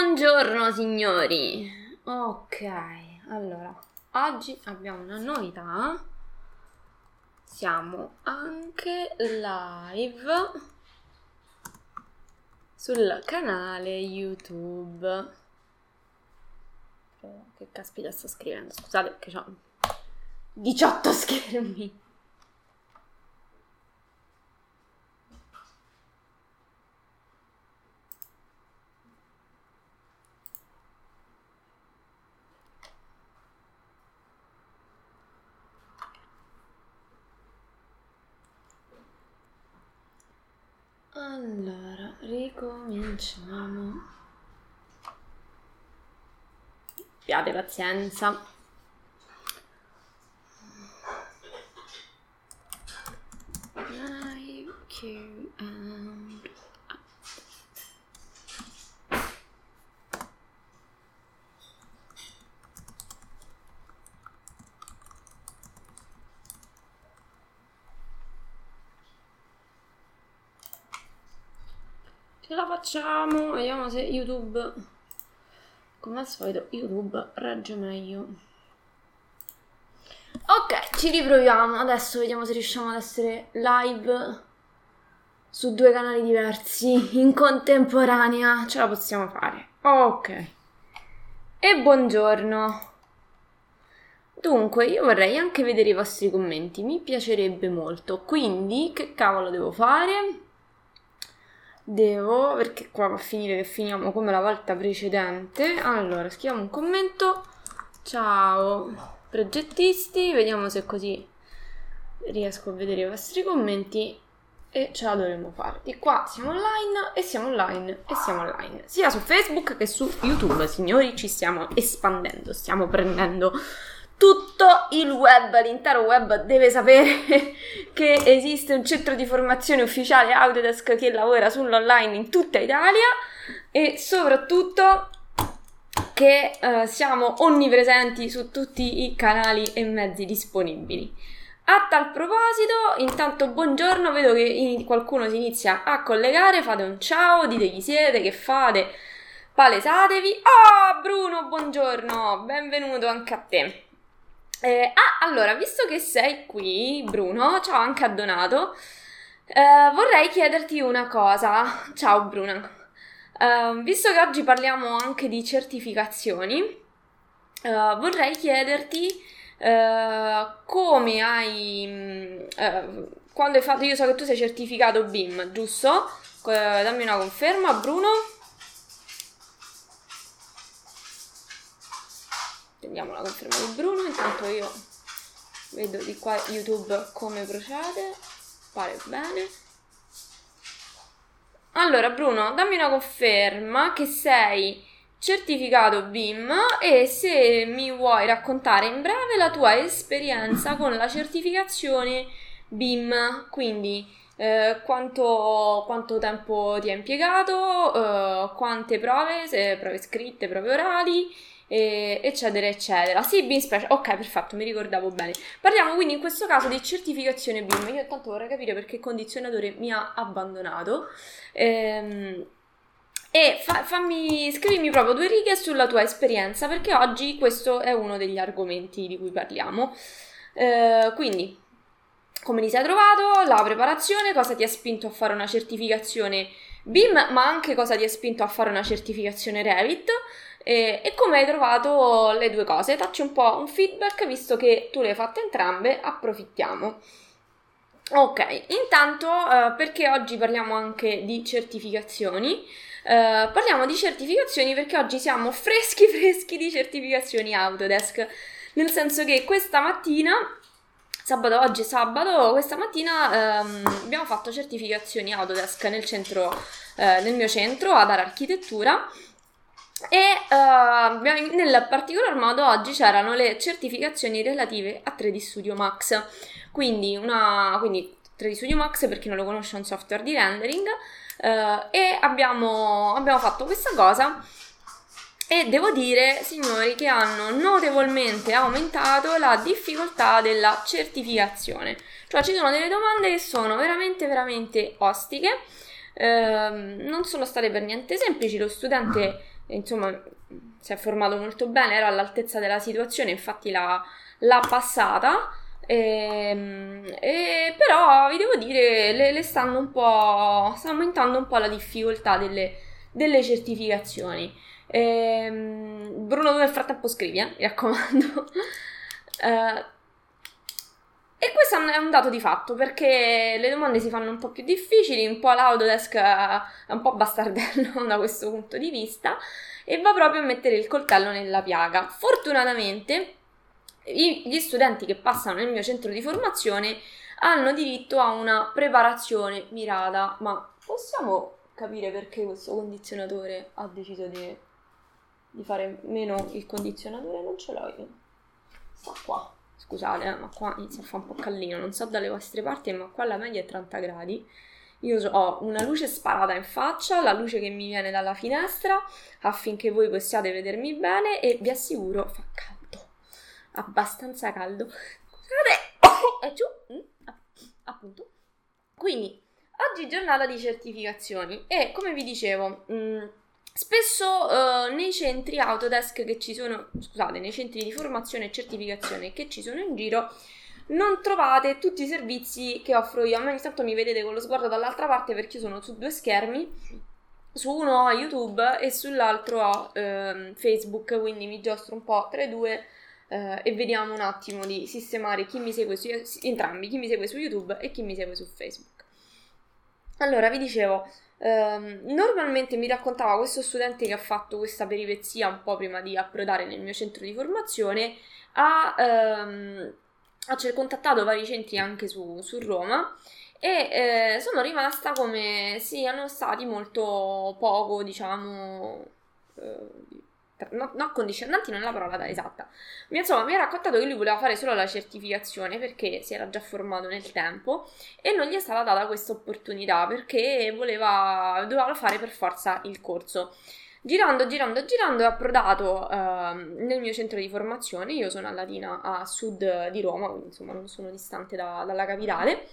buongiorno signori. Ok, allora, oggi abbiamo una novità. Siamo anche live sul canale YouTube. Che caspita sto scrivendo? Scusate perché ho 18 schermi. Allora, ricominciamo. Abbiate pazienza. Live Q facciamo, vediamo se YouTube, come al solito, YouTube regge meglio. Ok, ci riproviamo. Adesso vediamo se riusciamo ad essere live su due canali diversi in contemporanea. Ce la possiamo fare. Ok. E buongiorno. Dunque, io vorrei anche vedere i vostri commenti, mi piacerebbe molto. Quindi, che cavolo devo fare? Devo, perché qua va a finire che finiamo come la volta precedente. Allora, scriviamo un commento. Ciao progettisti, vediamo se così riesco a vedere i vostri commenti e ce la dovremmo fare. Di qua siamo online e siamo online e siamo online. Sia su Facebook che su YouTube, signori, ci stiamo espandendo, stiamo prendendo tutto il web, l'intero web deve sapere che esiste un centro di formazione ufficiale Autodesk che lavora sull'online in tutta Italia e soprattutto che eh, siamo onnipresenti su tutti i canali e mezzi disponibili. A tal proposito, intanto buongiorno, vedo che qualcuno si inizia a collegare, fate un ciao, dite chi siete, che fate, palesatevi. Oh Bruno, buongiorno, benvenuto anche a te. Eh, ah, allora, visto che sei qui, Bruno, ciao anche a Donato, eh, vorrei chiederti una cosa. Ciao Bruno. Uh, visto che oggi parliamo anche di certificazioni, uh, vorrei chiederti uh, come hai... quando hai fatto... Io so che tu sei certificato BIM, giusto? dammi una conferma, Bruno. Vediamo la conferma di Bruno, intanto io vedo di qua YouTube come procede. Pare bene. Allora, Bruno, dammi una conferma che sei certificato BIM e se mi vuoi raccontare in breve la tua esperienza con la certificazione BIM, quindi eh, quanto, quanto, tempo ti ha impiegato, eh, quante prove, se prove scritte, prove orali e, eccetera, eccetera. Sì, BIM Special, ok, perfetto, mi ricordavo bene. Parliamo quindi in questo caso di certificazione BIM. Io intanto vorrei capire perché condizionatore mi ha abbandonato. Ehm, e fa, fammi, scrivimi proprio due righe sulla tua esperienza, perché oggi questo è uno degli argomenti di cui parliamo. Eh, quindi, come ti sei trovato, la preparazione, cosa ti ha spinto a fare una certificazione BIM, ma anche cosa ti ha spinto a fare una certificazione Revit e, e come hai trovato le due cose. Facci un po' un feedback, visto che tu le hai fatte entrambe, approfittiamo. Ok, intanto eh, perché oggi parliamo anche di certificazioni? Eh, parliamo di certificazioni perché oggi siamo freschi freschi di certificazioni Autodesk, nel senso che questa mattina sabato, oggi è sabato, questa mattina ehm, abbiamo fatto certificazioni Autodesk nel centro, eh, nel mio centro ad Architettura e uh, nel particolar modo oggi c'erano le certificazioni relative a 3D Studio Max. Quindi, una, quindi 3D Studio Max, per chi non lo conosce, è un software di rendering. Uh, e abbiamo, abbiamo fatto questa cosa. E devo dire, signori, che hanno notevolmente aumentato la difficoltà della certificazione. Cioè, ci sono delle domande che sono veramente, veramente ostiche. Uh, non sono state per niente semplici. Lo studente insomma si è formato molto bene, era all'altezza della situazione, infatti l'ha, l'ha passata. E, ehm, e, però vi devo dire, le, le, stanno un po'. sta aumentando un po' la difficoltà delle, delle certificazioni. E, ehm, Bruno, tu nel frattempo scrivi, eh, mi raccomando. uh, e questo è un dato di fatto perché le domande si fanno un po' più difficili, un po' l'Autodesk è un po' bastardello da questo punto di vista e va proprio a mettere il coltello nella piaga. Fortunatamente gli studenti che passano nel mio centro di formazione hanno diritto a una preparazione mirata, ma possiamo capire perché questo condizionatore ha deciso di, di fare meno il condizionatore? Non ce l'ho io. Sta qua. Scusate, eh, ma qua inizia a fare un po' caldino, non so dalle vostre parti, ma qua la media è 30 gradi. Io ho una luce sparata in faccia, la luce che mi viene dalla finestra, affinché voi possiate vedermi bene e vi assicuro fa caldo, abbastanza caldo. Scusate, e giù, mm, appunto. Quindi, oggi giornata di certificazioni e come vi dicevo... Mh, mm, Spesso uh, nei centri Autodesk che ci sono, scusate, nei centri di formazione e certificazione che ci sono in giro, non trovate tutti i servizi che offro io. A me ogni tanto mi vedete con lo sguardo dall'altra parte perché io sono su due schermi. Su uno ho YouTube e sull'altro ho eh, Facebook, quindi mi giostro un po' tra i due eh, e vediamo un attimo di sistemare chi mi segue su entrambi, chi mi segue su YouTube e chi mi segue su Facebook. Allora, vi dicevo, Um, normalmente mi raccontava questo studente che ha fatto questa peripezia un po' prima di approdare nel mio centro di formazione, ha, um, ha contattato vari centri anche su, su Roma e eh, sono rimasta come siano stati molto poco, diciamo, eh, no, no condizionanti non è la parola esatta. Insomma, mi ha raccontato che lui voleva fare solo la certificazione perché si era già formato nel tempo e non gli è stata data questa opportunità perché voleva, doveva fare per forza il corso. Girando, girando, girando è approdato eh, nel mio centro di formazione, io sono a Latina a sud di Roma, quindi insomma non sono distante da, dalla capitale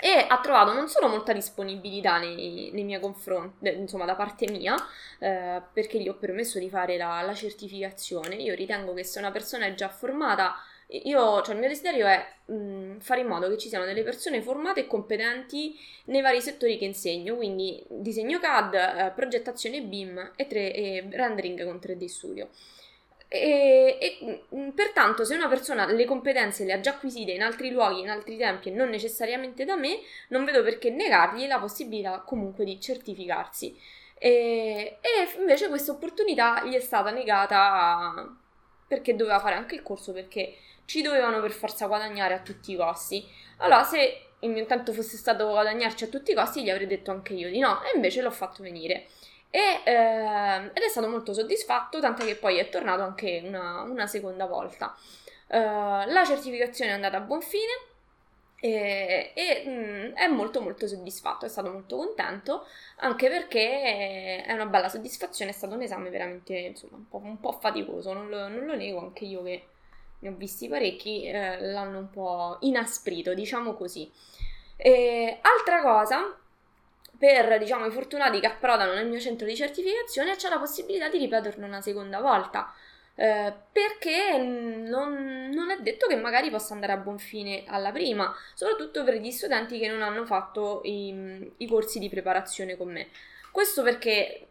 e ha trovato non solo molta disponibilità nei, nei miei confronti, insomma da parte mia, eh, perché gli ho permesso di fare la, la, certificazione. Io ritengo che se una persona è già formata, io, cioè il mio desiderio è mh, fare in modo che ci siano delle persone formate e competenti nei vari settori che insegno, quindi disegno CAD, eh, progettazione BIM e, tre, e rendering con 3D Studio. E, e, mm, pertanto, se una persona le competenze le ha già acquisite in altri luoghi, in altri tempi e non necessariamente da me, non vedo perché negargli la possibilità comunque di certificarsi. E, e invece questa opportunità gli è stata negata perché doveva fare anche il corso, perché ci dovevano per forza guadagnare a tutti i costi. Allora, se il mio intento fosse stato guadagnarci a tutti i costi, gli avrei detto anche io di no, e invece l'ho fatto venire. E, eh, ed è stato molto soddisfatto, tant'è che poi è tornato anche una, una seconda volta. Uh, la certificazione è andata a buon fine e, e mh, è molto molto soddisfatto, è stato molto contento anche perché è una bella soddisfazione, è stato un esame veramente insomma un po', un po faticoso, non lo, non lo, nego, anche io che ne ho visti parecchi eh, l'hanno un po' inasprito, diciamo così. E, altra cosa per diciamo, i fortunati che approdano nel mio centro di certificazione c'è la possibilità di ripeterlo una seconda volta. Eh, perché non, non, è detto che magari possa andare a buon fine alla prima, soprattutto per gli studenti che non hanno fatto i, i corsi di preparazione con me. Questo perché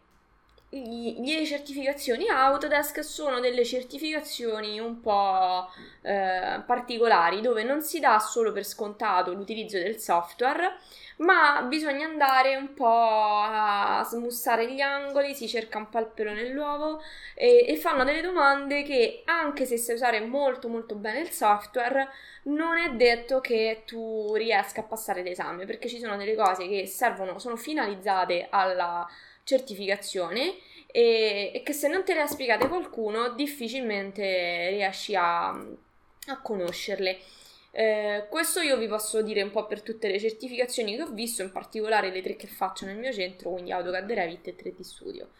le certificazioni Autodesk sono delle certificazioni un po' eh, particolari dove non si dà solo per scontato l'utilizzo del software ma bisogna andare un po' a smussare gli angoli, si cerca un po' nell'uovo e, e fanno delle domande che anche se sai usare molto molto bene il software non è detto che tu riesca a passare l'esame perché ci sono delle cose che servono, sono finalizzate alla certificazione e, e che se non te le ha spiegate qualcuno difficilmente riesci a, a conoscerle. Eh, questo io vi posso dire un po' per tutte le certificazioni che ho visto, in particolare le tre che faccio nel mio centro, quindi AutoCAD Revit e 3D Studio.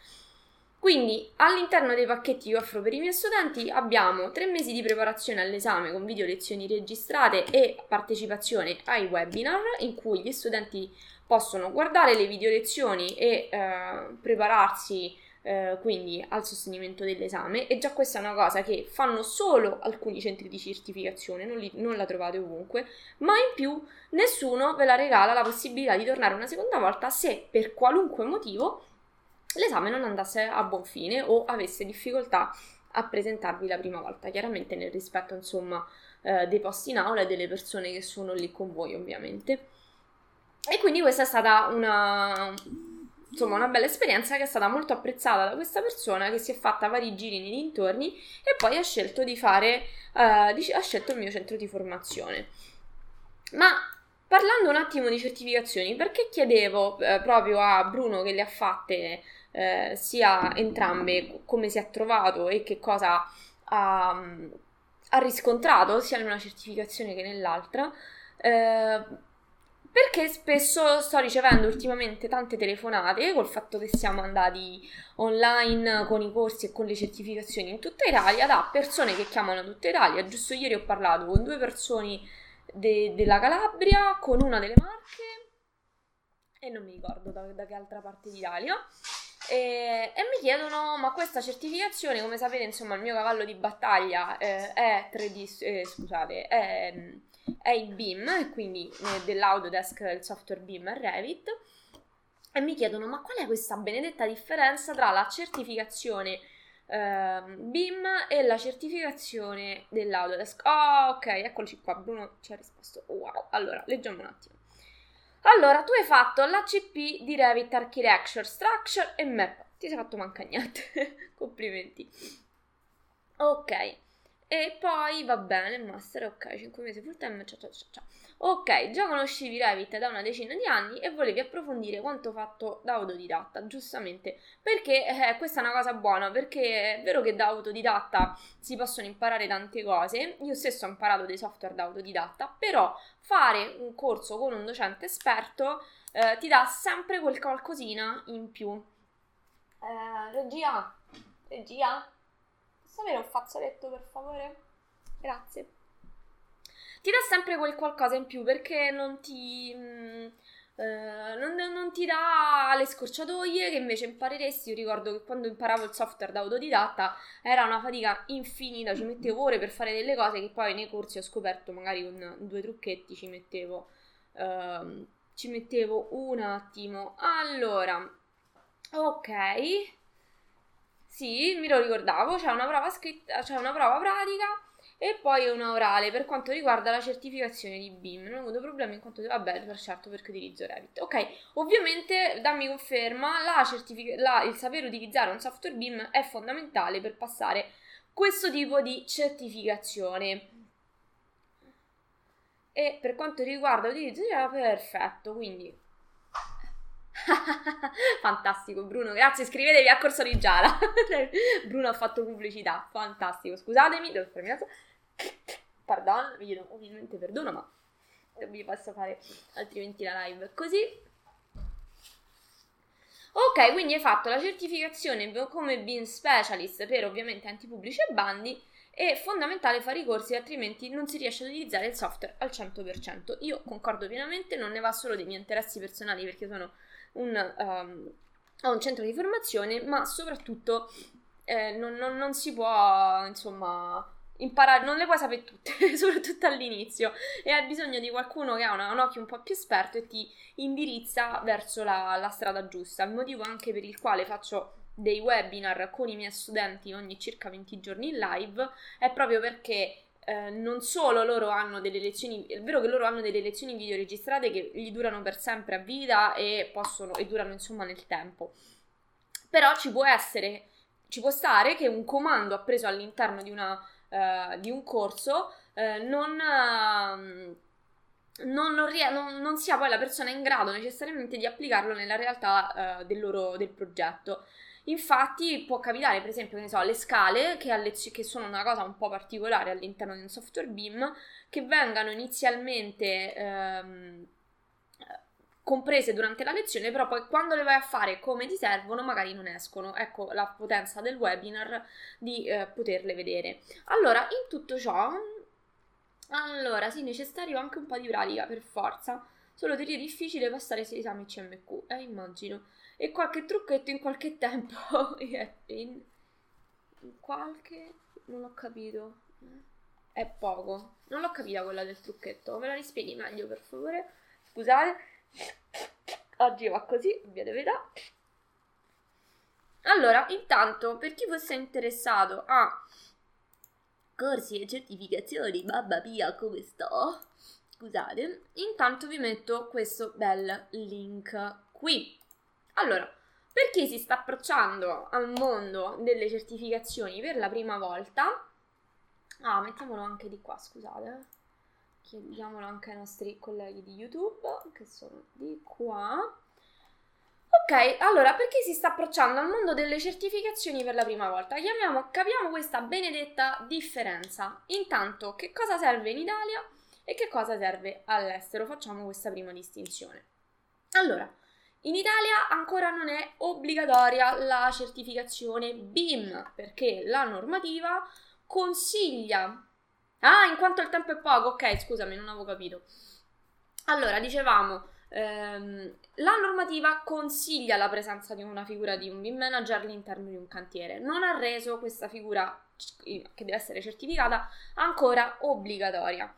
Quindi all'interno dei pacchetti che offro per i miei studenti abbiamo tre mesi di preparazione all'esame con video lezioni registrate e partecipazione ai webinar in cui gli studenti possono guardare le video lezioni e eh, prepararsi eh, quindi al sostenimento dell'esame e già questa è una cosa che fanno solo alcuni centri di certificazione, non, li, non la trovate ovunque, ma in più nessuno ve la regala la possibilità di tornare una seconda volta se per qualunque motivo l'esame non andasse a buon fine o avesse difficoltà a presentarvi la prima volta, chiaramente nel rispetto insomma eh, dei posti in aula e delle persone che sono lì con voi ovviamente. E quindi questa è stata una, insomma, una bella esperienza che è stata molto apprezzata da questa persona che si è fatta vari giri nei dintorni e poi ha scelto di fare, uh, ha scelto il mio centro di formazione. Ma parlando un attimo di certificazioni, perché chiedevo eh, proprio a Bruno che le ha fatte eh, sia entrambe, come si è trovato e che cosa ha, ha riscontrato sia in una certificazione che nell'altra, eh, perché spesso sto ricevendo ultimamente tante telefonate col fatto che siamo andati online con i corsi e con le certificazioni in tutta Italia da persone che chiamano tutta Italia. Giusto ieri ho parlato con due persone de- della Calabria, con una delle Marche e non mi ricordo da, da che altra parte d'Italia. E, e, mi chiedono: ma questa certificazione, come sapete, insomma, il mio cavallo di battaglia eh, è 3D, eh, scusate, è è il BIM, quindi eh, dell'Autodesk il software BIM e Revit, e mi chiedono ma qual è questa benedetta differenza tra la certificazione eh, BIM e la certificazione dell'Autodesk? Oh, ok, eccoci qua, Bruno ci ha risposto. Wow, allora, leggiamo un attimo. Allora, tu hai fatto l'ACP di Revit Architecture, Structure e Map. Ti sei fatto manca niente. Complimenti. Ok. E poi va bene, master, ok, 5 mesi full time, cia cia cia cia. Ok, già conoscevi Revit da una decina di anni e volevi approfondire quanto fatto da autodidatta, giustamente, perché eh, questa è una cosa buona, perché è vero che da autodidatta si possono imparare tante cose, io stesso ho imparato dei software da autodidatta, però fare un corso con un docente esperto eh, ti dà sempre quel qualcosina in più. Eh, regia, regia, Posso avere un fazzoletto per favore? Grazie. Ti dà sempre quel qualcosa in più perché non ti... Mh, mm, eh, non, non, ti dà le scorciatoie che invece impareresti. Io ricordo che quando imparavo il software da autodidatta era una fatica infinita, ci mettevo ore per fare delle cose che poi nei corsi ho scoperto, magari con due trucchetti ci mettevo, uh, ci mettevo un attimo. Allora, ok. Sì, mi lo ricordavo, c'è una prova scritta, c'è una prova pratica e poi una orale per quanto riguarda la certificazione di BIM. Non ho avuto problemi in quanto vabbè, per certo perché utilizzo Revit. Ok, ovviamente dammi conferma, la certific- la, il sapere utilizzare un software BIM è fondamentale per passare questo tipo di certificazione. E per quanto riguarda l'utilizzo di perfetto, quindi Fantastico, Bruno. Grazie. Iscrivetevi a Corso di Giala. Bruno ha fatto pubblicità. Fantastico. Scusatemi, devo premere. Pardon, vi chiedo ovviamente perdono, ma non vi posso fare altrimenti la live così. Ok, quindi hai fatto la certificazione come BIM Specialist per ovviamente enti pubblici e bandi. È fondamentale fare i corsi, altrimenti non si riesce ad utilizzare il software al 100%. Io concordo pienamente, non ne va solo dei miei interessi personali perché sono un, um, a un centro di formazione, ma soprattutto eh, non, non, non, si può, insomma, imparare, non le puoi sapere tutte, soprattutto all'inizio, e hai bisogno di qualcuno che ha una, un occhio un po' più esperto e ti indirizza verso la, la strada giusta. Il motivo anche per il quale faccio dei webinar con i miei studenti ogni circa 20 giorni in live è proprio perché eh, non solo loro hanno delle lezioni, è vero che loro hanno delle lezioni video registrate che gli durano per sempre a vita e possono, e durano insomma nel tempo, però ci può essere, ci può stare che un comando appreso all'interno di, una, uh, di un corso uh, non... Uh, non, non, non, sia poi la persona in grado necessariamente di applicarlo nella realtà del, loro, del progetto. Infatti può capitare, per esempio, che ne so, le scale, che, lez- che, sono una cosa un po' particolare all'interno di un software BIM, che vengano inizialmente ehm, comprese durante la lezione, però poi quando le vai a fare come ti servono, magari non escono. Ecco la potenza del webinar di eh, poterle vedere. Allora, in tutto ciò, allora sì, necessario anche un po' di pratica per forza. solo teoria difficile passare gli esami CMQ, eh, immagino. E qualche trucchetto in qualche tempo, in qualche... non ho capito. È poco. Non l'ho capita quella del trucchetto, me la rispieghi meglio per favore? Scusate. Oggi va così, via di verità. Allora, intanto, per chi fosse interessato a corsi e certificazioni, mamma mia, come sto? Scusate, intanto vi metto questo bel link qui. Allora, per chi si sta approcciando al mondo delle certificazioni per la prima volta, ah, mettiamolo anche di qua, scusate, chiediamolo anche ai nostri colleghi di YouTube, che sono di qua. Ok, allora per chi si sta approcciando al mondo delle certificazioni per la prima volta, chiamiamo, capiamo questa benedetta differenza. Intanto, che cosa serve in Italia e che cosa serve all'estero? Facciamo questa prima distinzione. Allora, in Italia ancora non è obbligatoria la certificazione BIM perché la normativa consiglia. Ah, in quanto il tempo è poco, ok, scusami, non avevo capito. Allora, dicevamo, ehm, la normativa consiglia la presenza di una figura di un BIM manager all'interno di un cantiere. Non ha reso questa figura, che deve essere certificata, ancora obbligatoria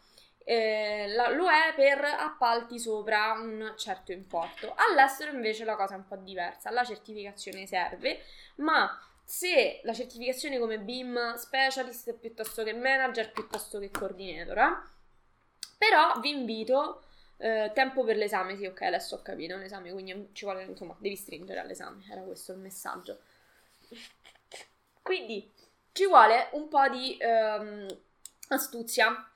eh, lo è per appalti sopra un certo importo. All'estero invece la cosa è un po' diversa, la certificazione serve, ma se la certificazione come BIM specialist piuttosto che manager piuttosto che coordinator, eh? però vi invito eh, tempo per l'esame, sì ok adesso ho capito, un esame quindi ci vuole insomma devi stringere all'esame, era questo il messaggio. Quindi ci vuole un po' di ehm, astuzia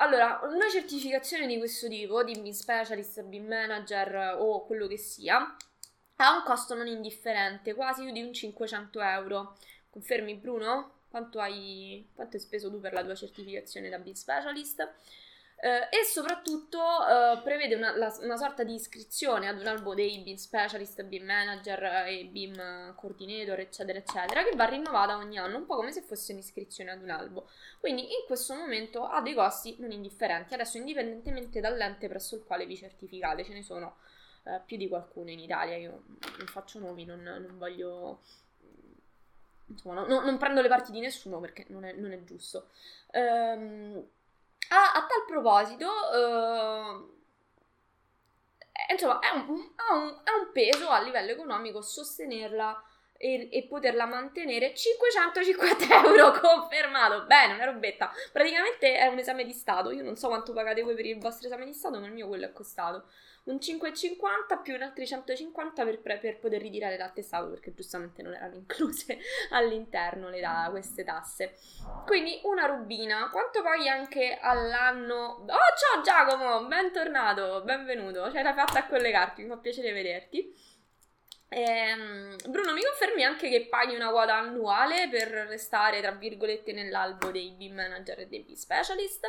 allora, una certificazione di questo tipo, di BIM Specialist, BIM Manager o quello che sia, ha un costo non indifferente, quasi più di un 500 euro. Confermi Bruno? Quanto hai, quanto hai speso tu per la tua certificazione da BIM Specialist? Uh, e soprattutto uh, prevede una, la, una, sorta di iscrizione ad un albo dei BIM Specialist, BIM Manager e BIM Coordinator, eccetera, eccetera, che va rinnovata ogni anno, un po' come se fosse un'iscrizione ad un albo. Quindi in questo momento ha dei costi non indifferenti. Adesso, indipendentemente dall'ente presso il quale vi certificate, ce ne sono uh, più di qualcuno in Italia. Io non faccio nomi, non, non voglio. Insomma, no, non prendo le parti di nessuno perché non è, non è giusto. Um, a, a tal proposito, uh, insomma, un, ha, un, ha un peso a livello economico sostenerla e, e, poterla mantenere 550 euro confermato bene una robetta praticamente è un esame di stato io non so quanto pagate voi per il vostro esame di stato ma il mio quello è costato un 5,50 più un altri 150 per, per poter ritirare l'attestato perché giustamente non erano incluse all'interno le da, queste tasse. Quindi una rubina. Quanto paghi anche all'anno? Oh, ciao Giacomo, bentornato, benvenuto. Ce l'hai fatta a collegarti, mi fa piacere vederti. Ehm, Bruno, mi confermi anche che paghi una quota annuale per restare, tra virgolette, nell'albo dei BIM manager e dei BIM specialist?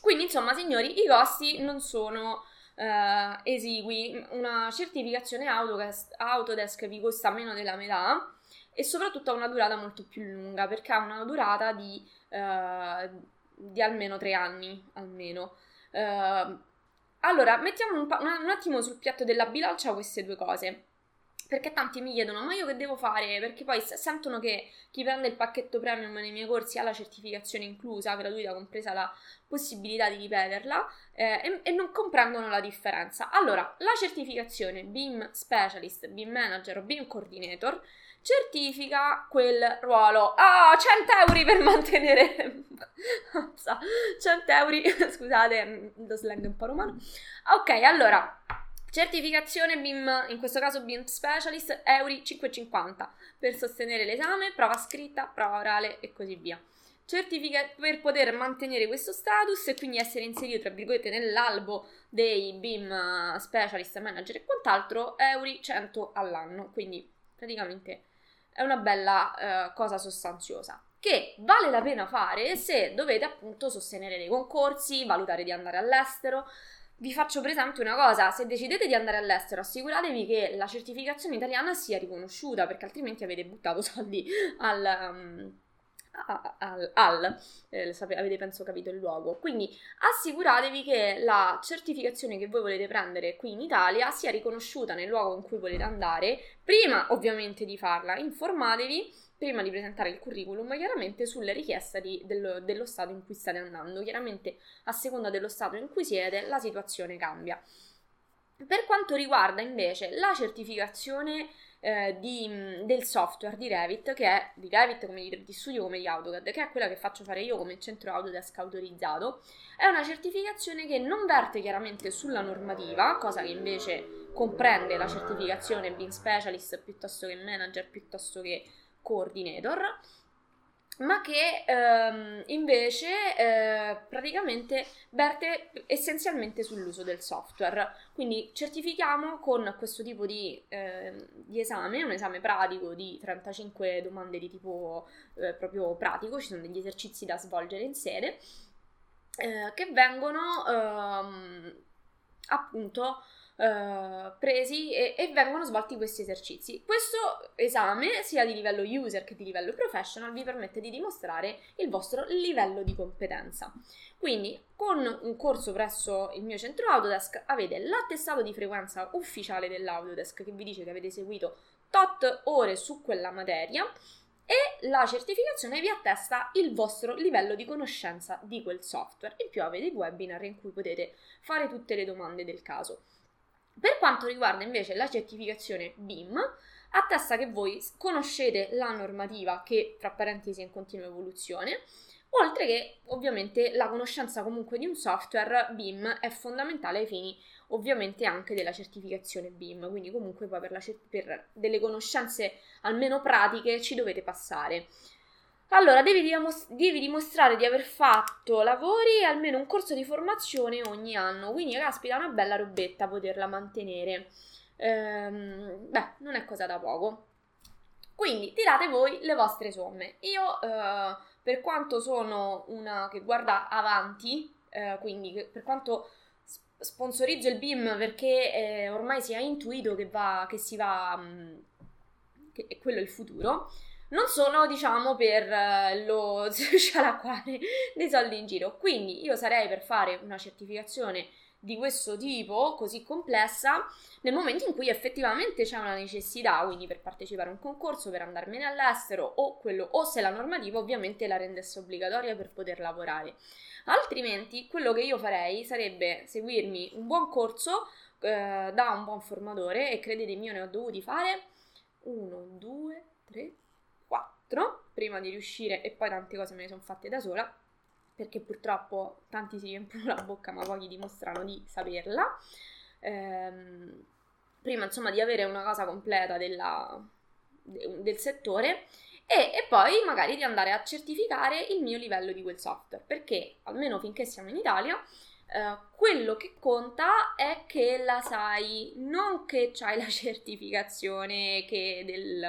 Quindi, insomma, signori, i costi non sono eh, esigui, una certificazione Autodesk, Autodesk vi costa meno della metà e soprattutto ha una durata molto più lunga perché ha una durata di, eh, di almeno tre anni, almeno. Eh, allora, mettiamo un, un attimo sul piatto della bilancia queste due cose. Perché tanti mi chiedono, ma io che devo fare? Perché poi sentono che chi prende il pacchetto premium nei miei corsi ha la certificazione inclusa, gratuita, compresa la possibilità di ripeterla, eh, e, e, non comprendono la differenza. Allora, la certificazione BIM Specialist, BIM Manager o BIM Coordinator certifica quel ruolo. Ah, 100 euro per mantenere... 100 euro, scusate, lo slang un po' romano. Ok, allora... Certificazione BIM, in questo caso BIM Specialist, euro 5,50 per sostenere l'esame, prova scritta, prova orale e così via. Certifica per poter mantenere questo status e quindi essere inserito, tra virgolette, nell'albo dei BIM Specialist, Manager e quant'altro, euro 100 all'anno. Quindi praticamente è una bella uh, cosa sostanziosa che vale la pena fare se dovete appunto sostenere dei concorsi, valutare di andare all'estero, vi faccio presente una cosa, se decidete di andare all'estero assicuratevi che la certificazione italiana sia riconosciuta perché altrimenti avete buttato soldi al, um, al, al eh, avete penso capito il luogo. Quindi assicuratevi che la certificazione che voi volete prendere qui in Italia sia riconosciuta nel luogo in cui volete andare. Prima ovviamente di farla, informatevi prima di presentare il curriculum chiaramente sulle richieste di, dello, dello stato in cui state andando. Chiaramente a seconda dello stato in cui siete la situazione cambia. Per quanto riguarda invece la certificazione eh, di, del software di Revit, che è di Revit come di, di studio come di AutoCAD, che è quella che faccio fare io come centro Autodesk autorizzato, è una certificazione che non verte chiaramente sulla normativa, cosa che invece comprende la certificazione BIM Specialist piuttosto che Manager, piuttosto che Coordinator, ma che ehm, invece eh, praticamente verte essenzialmente sull'uso del software. Quindi certifichiamo con questo tipo di, eh, di esame, un esame pratico di 35 domande di tipo eh, proprio pratico, ci sono degli esercizi da svolgere in sede, eh, che vengono ehm, appunto uh, presi e, e, vengono svolti questi esercizi. Questo esame, sia di livello user che di livello professional, vi permette di dimostrare il vostro livello di competenza. Quindi, con un corso presso il mio centro Autodesk avete l'attestato di frequenza ufficiale dell'Autodesk che vi dice che avete seguito tot ore su quella materia e la certificazione vi attesta il vostro livello di conoscenza di quel software. In più avete i webinar in cui potete fare tutte le domande del caso. Per quanto riguarda invece la certificazione BIM, attesta che voi conoscete la normativa che tra parentesi è in continua evoluzione, oltre che ovviamente la conoscenza comunque di un software BIM è fondamentale ai fini ovviamente anche della certificazione BIM, quindi comunque poi per, la, per delle conoscenze almeno pratiche ci dovete passare. Allora, devi, dimos- devi, dimostrare di aver fatto lavori e almeno un corso di formazione ogni anno. Quindi, caspita, una bella robetta poterla mantenere. Ehm, beh, non è cosa da poco. Quindi, tirate voi le vostre somme. Io, eh, per quanto sono una che guarda avanti, eh, quindi per quanto sponsorizzo il BIM perché eh, ormai si è intuito che, va, che si va, mh, mm, che è quello il futuro non sono, diciamo, per uh, lo scialacquare dei soldi in giro. Quindi io sarei per fare una certificazione di questo tipo, così complessa, nel momento in cui effettivamente c'è una necessità, quindi per partecipare a un concorso, per andarmene all'estero o, quello, o se la normativa ovviamente la rendesse obbligatoria per poter lavorare. Altrimenti quello che io farei sarebbe seguirmi un buon corso eh, da un buon formatore e credetemi io ne ho dovuti fare 1, 2, 3, 4 prima di riuscire e poi tante cose me le sono fatte da sola perché purtroppo tanti si riempiono la bocca ma pochi dimostrano di saperla. Ehm, prima insomma di avere una cosa completa della, del settore e, e, poi magari di andare a certificare il mio livello di quel software perché almeno finché siamo in Italia eh, quello che conta è che la sai non che c'hai la certificazione che del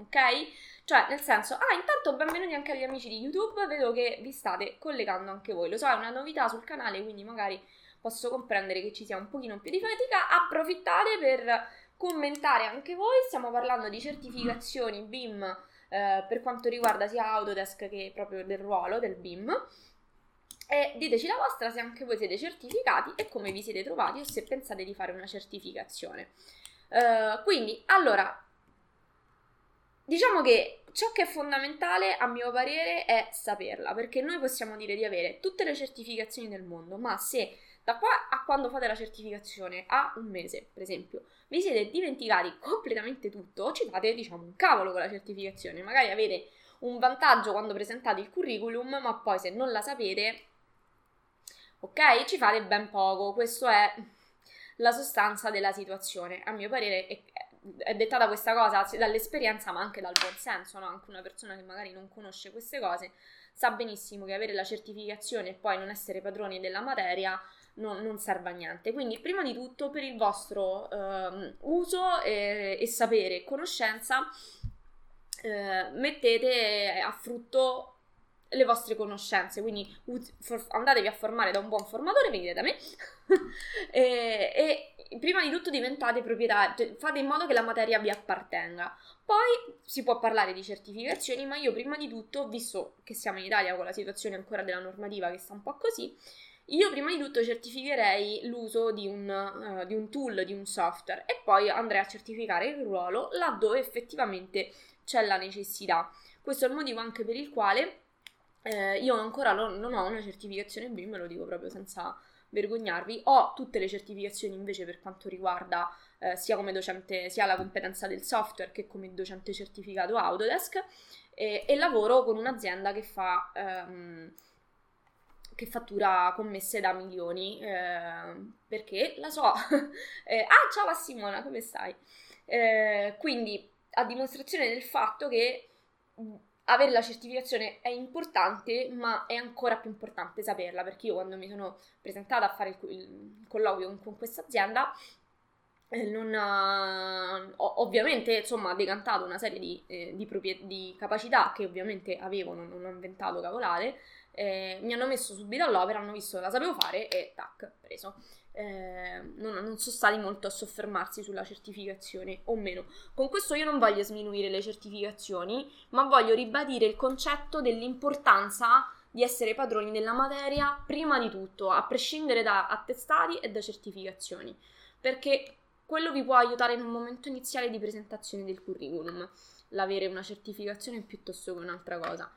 ok cioè, nel senso, ah, intanto benvenuti anche agli amici di YouTube, vedo che vi state collegando anche voi. Lo so, è una novità sul canale, quindi magari posso comprendere che ci sia un pochino più di fatica. Approfittate per commentare anche voi. Stiamo parlando di certificazioni BIM eh, per quanto riguarda sia Autodesk che proprio del ruolo del BIM. E diteci la vostra se anche voi siete certificati e come vi siete trovati o se pensate di fare una certificazione. Uh, quindi, allora, Diciamo che ciò che è fondamentale, a mio parere, è saperla, perché noi possiamo dire di avere tutte le certificazioni del mondo, ma se da qua a quando fate la certificazione, a un mese, per esempio, vi siete dimenticati completamente tutto, ci fate, diciamo, un cavolo con la certificazione. Magari avete un vantaggio quando presentate il curriculum, ma poi se non la sapete, ok, ci fate ben poco. Questo è la sostanza della situazione. A mio parere è, è dettata questa cosa dall'esperienza, ma anche dal buon senso, no? Anche una persona che magari non conosce queste cose sa benissimo che avere la certificazione e poi non essere padroni della materia non, non serve a niente. Quindi, prima di tutto, per il vostro eh, uso e, e, sapere e conoscenza, eh, mettete a frutto le vostre conoscenze, quindi andatevi a formare da un buon formatore, venite da me, e, e prima di tutto diventate proprietari, cioè fate in modo che la materia vi appartenga. Poi si può parlare di certificazioni, ma io prima di tutto, visto che siamo in Italia con la situazione ancora della normativa che sta un po' così, io prima di tutto certificherei l'uso di un, uh, di un tool, di un software e poi andrei a certificare il ruolo laddove effettivamente c'è la necessità. Questo è il motivo anche per il quale eh, io ancora non, non, ho una certificazione BIM, lo dico proprio senza vergognarvi. Ho tutte le certificazioni invece per quanto riguarda eh, sia come docente, sia la competenza del software che come docente certificato Autodesk e, e lavoro con un'azienda che fa... Ehm, che fattura commesse da milioni eh, perché la so. eh, ah, ciao Simona, come stai? Eh, quindi a dimostrazione del fatto che avere la certificazione è importante, ma è ancora più importante saperla, perché io quando mi sono presentata a fare il, il colloquio con, con questa azienda, eh, non, uh, ovviamente insomma ha decantato una serie di, eh, di, proprie- di, capacità che ovviamente avevo, non, non ho inventato cavolate, eh, mi hanno messo subito all'opera, hanno visto che la sapevo fare e tac, preso eh, non, non, sono stati molto a soffermarsi sulla certificazione o meno. Con questo io non voglio sminuire le certificazioni, ma voglio ribadire il concetto dell'importanza di essere padroni della materia prima di tutto, a prescindere da attestati e da certificazioni, perché quello vi può aiutare in un momento iniziale di presentazione del curriculum, l'avere una certificazione piuttosto che un'altra cosa.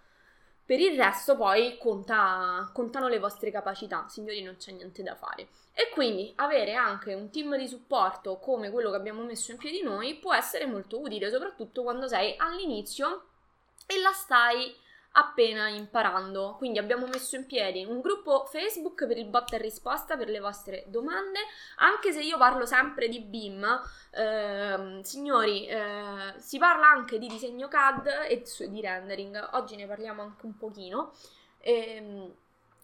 Per il resto poi conta, contano le vostre capacità, signori non c'è niente da fare. E quindi avere anche un team di supporto come quello che abbiamo messo in piedi noi può essere molto utile, soprattutto quando sei all'inizio e la stai appena imparando. Quindi abbiamo messo in piedi un gruppo Facebook per il bot e risposta per le vostre domande, anche se io parlo sempre di BIM, eh, signori, eh, si parla anche di disegno CAD e di rendering, oggi ne parliamo anche un pochino. Eh,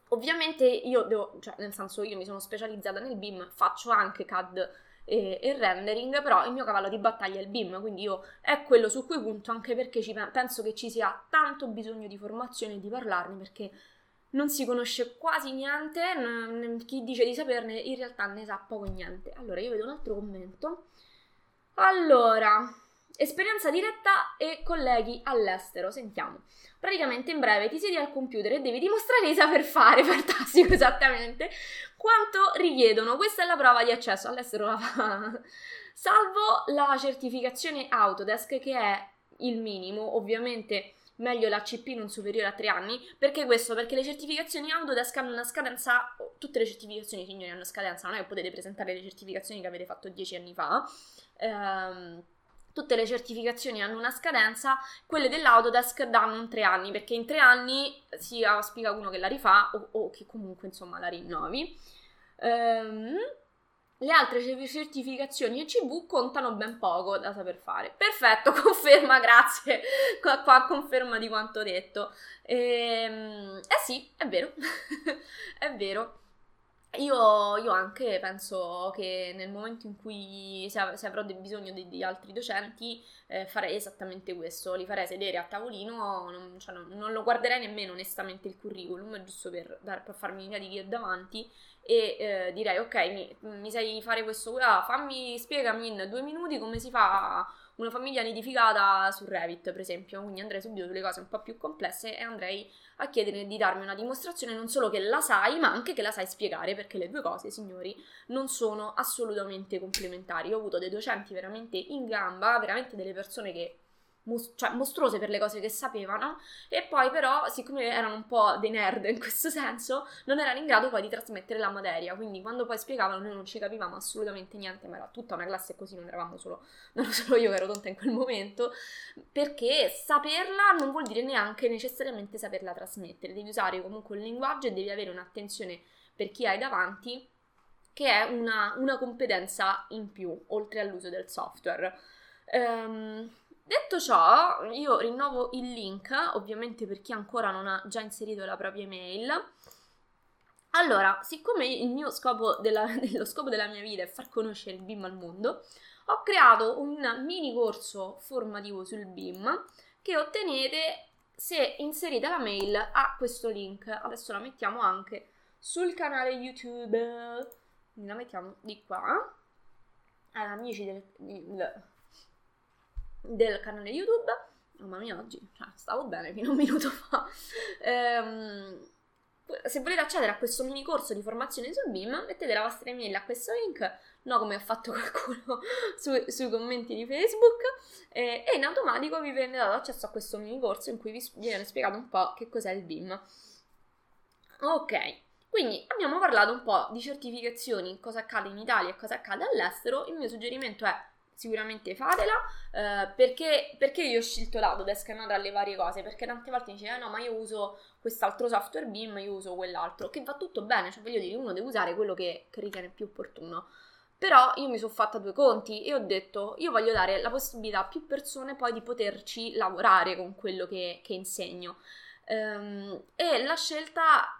ovviamente io devo, cioè nel senso io mi sono specializzata nel BIM, faccio anche CAD e, e, rendering, però il mio cavallo di battaglia è il BIM, quindi io è quello su cui punto anche perché ci, penso che ci sia tanto bisogno di formazione e di parlarne perché non si conosce quasi niente, n- chi dice di saperne in realtà ne sa poco niente. Allora, io vedo un altro commento. Allora, esperienza diretta e colleghi all'estero, sentiamo. Praticamente in breve ti siedi al computer e devi dimostrare di saper fare, fantastico esattamente, quanto richiedono. Questa è la prova di accesso all'estero. La fa. Salvo la certificazione Autodesk che è il minimo, ovviamente meglio l'ACP non superiore a tre anni. Perché questo? Perché le certificazioni Autodesk hanno una scadenza, tutte le certificazioni signori hanno scadenza, non è che potete presentare le certificazioni che avete fatto dieci anni fa. Ehm, tutte le certificazioni hanno una scadenza, quelle dell'Autodesk danno un tre anni, perché in tre anni si auspica uno che la rifà o, o che comunque insomma la rinnovi. Ehm, le altre certificazioni ECV contano ben poco da saper fare. Perfetto, conferma, grazie. Qua, qua conferma di quanto detto. Ehm, eh sì, è vero. è vero. Io, io, anche penso che nel momento in cui se, av- se avrò bisogno di, di, altri docenti eh, farei esattamente questo, li farei sedere a tavolino, non, cioè non, non lo guarderei nemmeno onestamente il curriculum, giusto per, per farmi un'idea di chi è davanti e eh, direi ok mi, mi, sai fare questo, ah, fammi, spiegami in due minuti come si fa una famiglia nidificata su Revit, per esempio. Quindi andrei subito sulle cose un po' più complesse e andrei a chiedere di darmi una dimostrazione non solo che la sai, ma anche che la sai spiegare, perché le due cose, signori, non sono assolutamente complementari. Ho avuto dei docenti veramente in gamba, veramente delle persone che mos- cioè, mostruose per le cose che sapevano e poi però siccome erano un po' dei nerd in questo senso non erano in grado poi di trasmettere la materia. Quindi quando poi spiegavano noi non ci capivamo assolutamente niente ma era tutta una classe così non eravamo solo, non ero solo io che ero tonta in quel momento perché saperla non vuol dire neanche necessariamente saperla trasmettere. Devi usare comunque un linguaggio e devi avere un'attenzione per chi hai davanti che è una, una competenza in più oltre all'uso del software. Um, Detto ciò, io rinnovo il link, ovviamente per chi ancora non ha già inserito la propria email. Allora, siccome il mio scopo della, lo scopo della mia vita è far conoscere il BIM al mondo, ho creato un mini corso formativo sul BIM che ottenete se inserite la mail a questo link. Adesso la mettiamo anche sul canale YouTube. La mettiamo di qua amici del, del, del canale YouTube. Mamma mia, oggi cioè, stavo bene fino a un minuto fa. Ehm, se volete accedere a questo mini corso di formazione sul BIM, mettete la vostra email a questo link, no come ha fatto qualcuno su, sui commenti di Facebook, eh, e in automatico vi viene dato accesso a questo mini corso in cui vi viene spiegato un po' che cos'è il BIM. Ok, quindi abbiamo parlato un po' di certificazioni, cosa accade in Italia e cosa accade all'estero. Il mio suggerimento è sicuramente fatela eh, perché, perché, io ho scelto l'Autodesk no, le varie cose perché tante volte mi dice eh, no ma io uso quest'altro software BIM io uso quell'altro che va tutto bene cioè voglio dire uno deve usare quello che, che ritiene più opportuno però io mi sono fatta due conti e ho detto io voglio dare la possibilità a più persone poi di poterci lavorare con quello che, che insegno ehm, e la scelta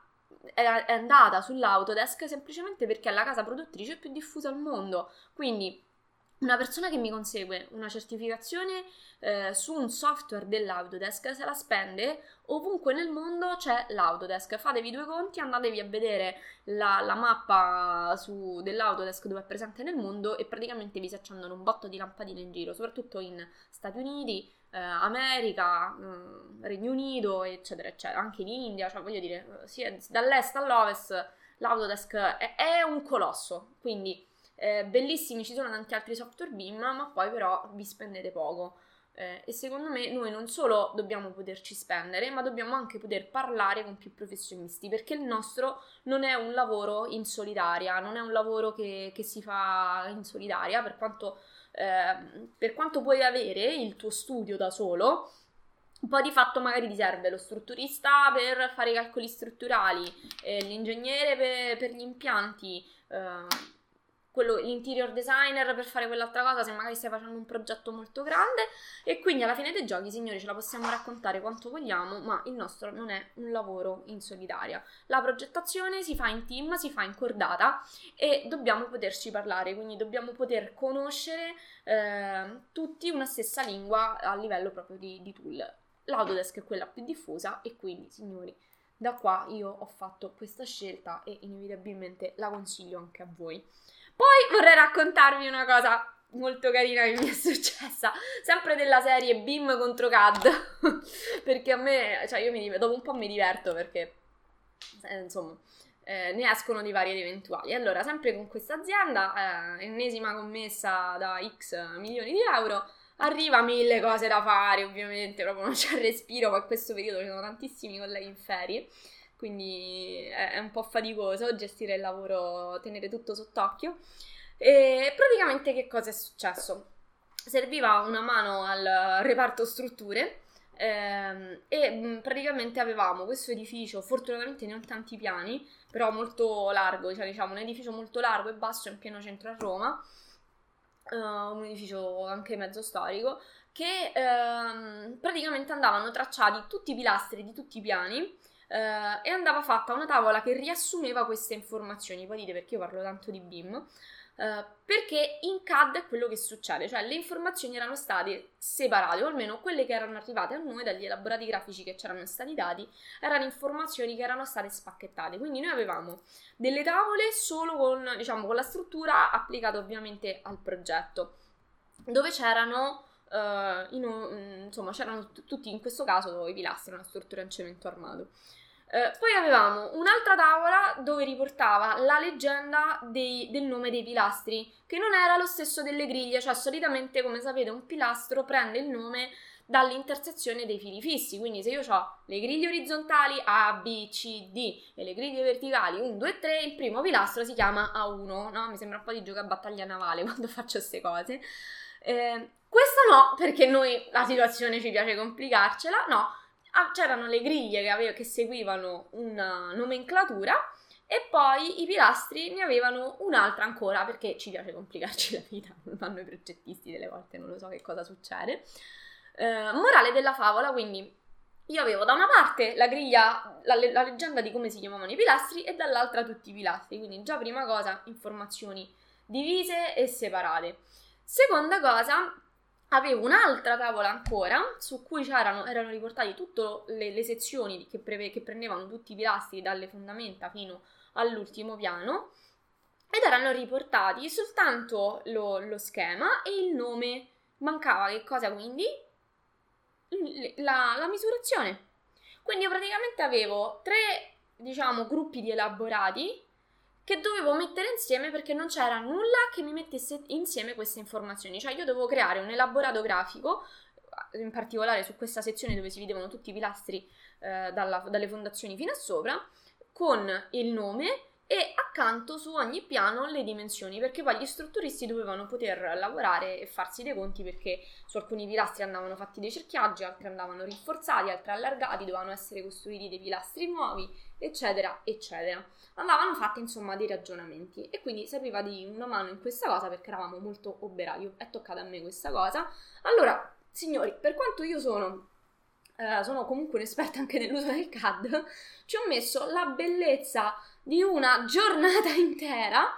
è andata sull'Autodesk semplicemente perché è la casa produttrice più diffusa al mondo. Quindi una persona che mi consegue una certificazione eh, su un software dell'Autodesk se la spende ovunque nel mondo c'è l'Autodesk. Fatevi due conti, andatevi a vedere la, la mappa su, dell'Autodesk dove è presente nel mondo e praticamente vi si accendono un botto di lampadine in giro, soprattutto in Stati Uniti, eh, America, eh, Regno Unito, eccetera, eccetera, anche in India, cioè voglio dire, sia dall'est all'ovest l'Autodesk è, è un colosso, quindi eh, bellissimi, ci sono tanti altri software BIM, ma poi però vi spendete poco. Eh, e secondo me noi non solo dobbiamo poterci spendere, ma dobbiamo anche poter parlare con più professionisti, perché il nostro non è un lavoro in solitaria, non è un lavoro che, che si fa in solitaria, per quanto Ehm, per quanto puoi avere il tuo studio da solo, poi di fatto magari ti serve lo strutturista per fare i calcoli strutturali, eh, l'ingegnere per, per, gli impianti, eh, quello, l'interior designer per fare quell'altra cosa se magari stai facendo un progetto molto grande. E quindi alla fine dei giochi signori ce la possiamo raccontare quanto vogliamo ma il nostro non è un lavoro in solitaria. La progettazione si fa in team si fa in cordata e dobbiamo poterci parlare quindi dobbiamo poter conoscere eh, tutti una stessa lingua a livello proprio di, di tool. l'Autodesk è quella più diffusa e quindi signori da qua io ho fatto questa scelta e inevitabilmente la consiglio anche a voi poi vorrei raccontarvi una cosa molto carina che mi è successa, sempre della serie BIM contro CAD, perché a me, cioè io mi, dopo un po' mi diverto perché, eh, insomma, eh, ne escono di vari ed eventuali. Allora, sempre con questa azienda, eh, ennesima commessa da X milioni di euro, arriva mille cose da fare, ovviamente, proprio non c'è respiro, ma in questo periodo ci sono tantissimi colleghi in ferie quindi è, un po' faticoso gestire il lavoro, tenere tutto sott'occhio. E praticamente che cosa è successo? Serviva una mano al reparto strutture ehm, e mm, praticamente avevamo questo edificio, fortunatamente non tanti piani, però molto largo, cioè diciamo un edificio molto largo e basso in pieno centro a Roma, uh, un edificio anche mezzo storico, che ehm, praticamente andavano tracciati tutti i pilastri di tutti i piani eh, e andava fatta una tavola che riassumeva queste informazioni. Poi dite perché io parlo tanto di BIM. Uh, perché in CAD è quello che succede, cioè le informazioni erano state separate, o almeno quelle che erano arrivate a noi dagli elaborati grafici che c'erano stati dati, erano informazioni che erano state spacchettate. Quindi noi avevamo delle tavole solo con, diciamo, con la struttura applicata ovviamente al progetto, dove c'erano Uh, in, insomma, c'erano t- tutti in questo caso i pilastri, una struttura in cemento armato. Uh, poi avevamo un'altra tavola dove riportava la leggenda dei, del nome dei pilastri, che non era lo stesso delle griglie, cioè solitamente, come sapete, un pilastro prende il nome dall'intersezione dei fili fissi. Quindi se io ho le griglie orizzontali A, B, C, D e le griglie verticali 1, 2, 3, il primo pilastro si chiama A1, no? Mi sembra un po' di giocare a battaglia navale quando faccio queste cose. Eh, questo no, perché noi la situazione ci piace complicarcela, no. Ah, c'erano le griglie che, avevo, che seguivano una nomenclatura e poi i pilastri ne avevano un'altra ancora perché ci piace complicarci la vita, fanno i progettisti delle volte, non lo so che cosa succede. Eh, morale della favola, quindi io avevo da una parte la griglia, la, la, leggenda di come si chiamavano i pilastri e dall'altra tutti i pilastri, quindi già prima cosa informazioni divise e separate. Seconda cosa, avevo un'altra tavola ancora su cui erano riportate tutte le, le sezioni che, preve, che, prendevano tutti i pilastri dalle fondamenta fino all'ultimo piano ed erano riportati soltanto lo, lo schema e il nome. Mancava che cosa quindi? La, la misurazione. Quindi io praticamente avevo tre, diciamo, gruppi di elaborati che dovevo mettere insieme perché non c'era nulla che mi mettesse insieme queste informazioni. Cioè io dovevo creare un elaborato grafico, in particolare su questa sezione dove si vedevano tutti i pilastri eh, dalla, dalle fondazioni fino a sopra, con il nome e accanto su ogni piano le dimensioni, perché poi gli strutturisti dovevano poter lavorare e farsi dei conti perché su alcuni pilastri andavano fatti dei cerchiaggi, altri andavano rinforzati, altri allargati, dovevano essere costruiti dei pilastri nuovi, eccetera, eccetera. Andavano fatti insomma dei ragionamenti e quindi serviva di una mano in questa cosa perché eravamo molto oberati, è toccata a me questa cosa. Allora, signori, per quanto io sono Uh, sono comunque un'esperta anche nell'uso del CAD, ci ho messo la bellezza di una giornata intera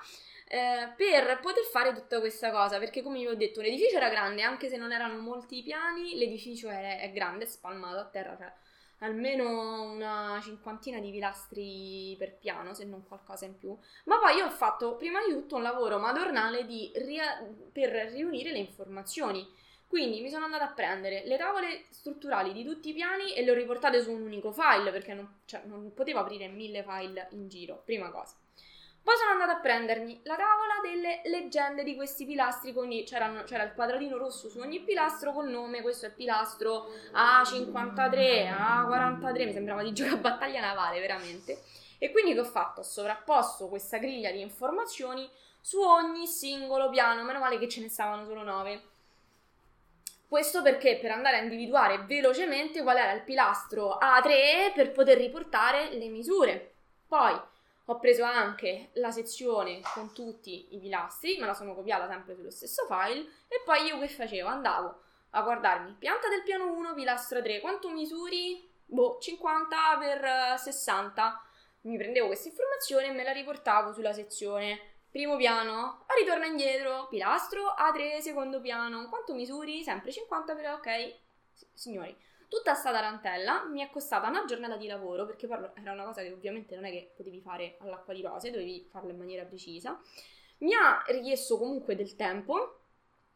eh, per poter fare tutta questa cosa, perché come vi ho detto l'edificio era grande, anche se non erano molti piani, l'edificio è, è grande, è spalmato a terra, cioè almeno una cinquantina di pilastri per piano, se non qualcosa in più. Ma poi io ho fatto prima di tutto un lavoro madornale ria- per riunire le informazioni quindi mi sono andata a prendere le tavole strutturali di tutti i piani e le ho riportate su un unico file perché non, cioè, non potevo aprire mille file in giro, prima cosa. Poi sono andata a prendermi la tavola delle leggende di questi pilastri, quindi c'era il quadratino rosso su ogni pilastro col nome, questo è il pilastro A53, A43, mi sembrava di giocare a battaglia navale veramente. E quindi che ho fatto? Ho sovrapposto questa griglia di informazioni su ogni singolo piano, meno male che ce ne stavano solo 9 questo perché per andare a individuare velocemente qual era il pilastro A3 per poter riportare le misure. Poi ho preso anche la sezione con tutti i pilastri, me la sono copiata sempre sullo stesso file e poi io che facevo? Andavo a guardarmi pianta del piano 1, pilastro 3, quanto misuri? Boh, 50 per 60. Mi prendevo questa informazione e me la riportavo sulla sezione Primo piano, ritorna indietro, pilastro, A3, secondo piano. Quanto misuri? Sempre 50 per ok. signori, tutta sta tarantella mi è costata una giornata di lavoro, perché poi era una cosa che ovviamente non è che potevi fare all'acqua di rose, dovevi farla in maniera precisa. Mi ha richiesto comunque del tempo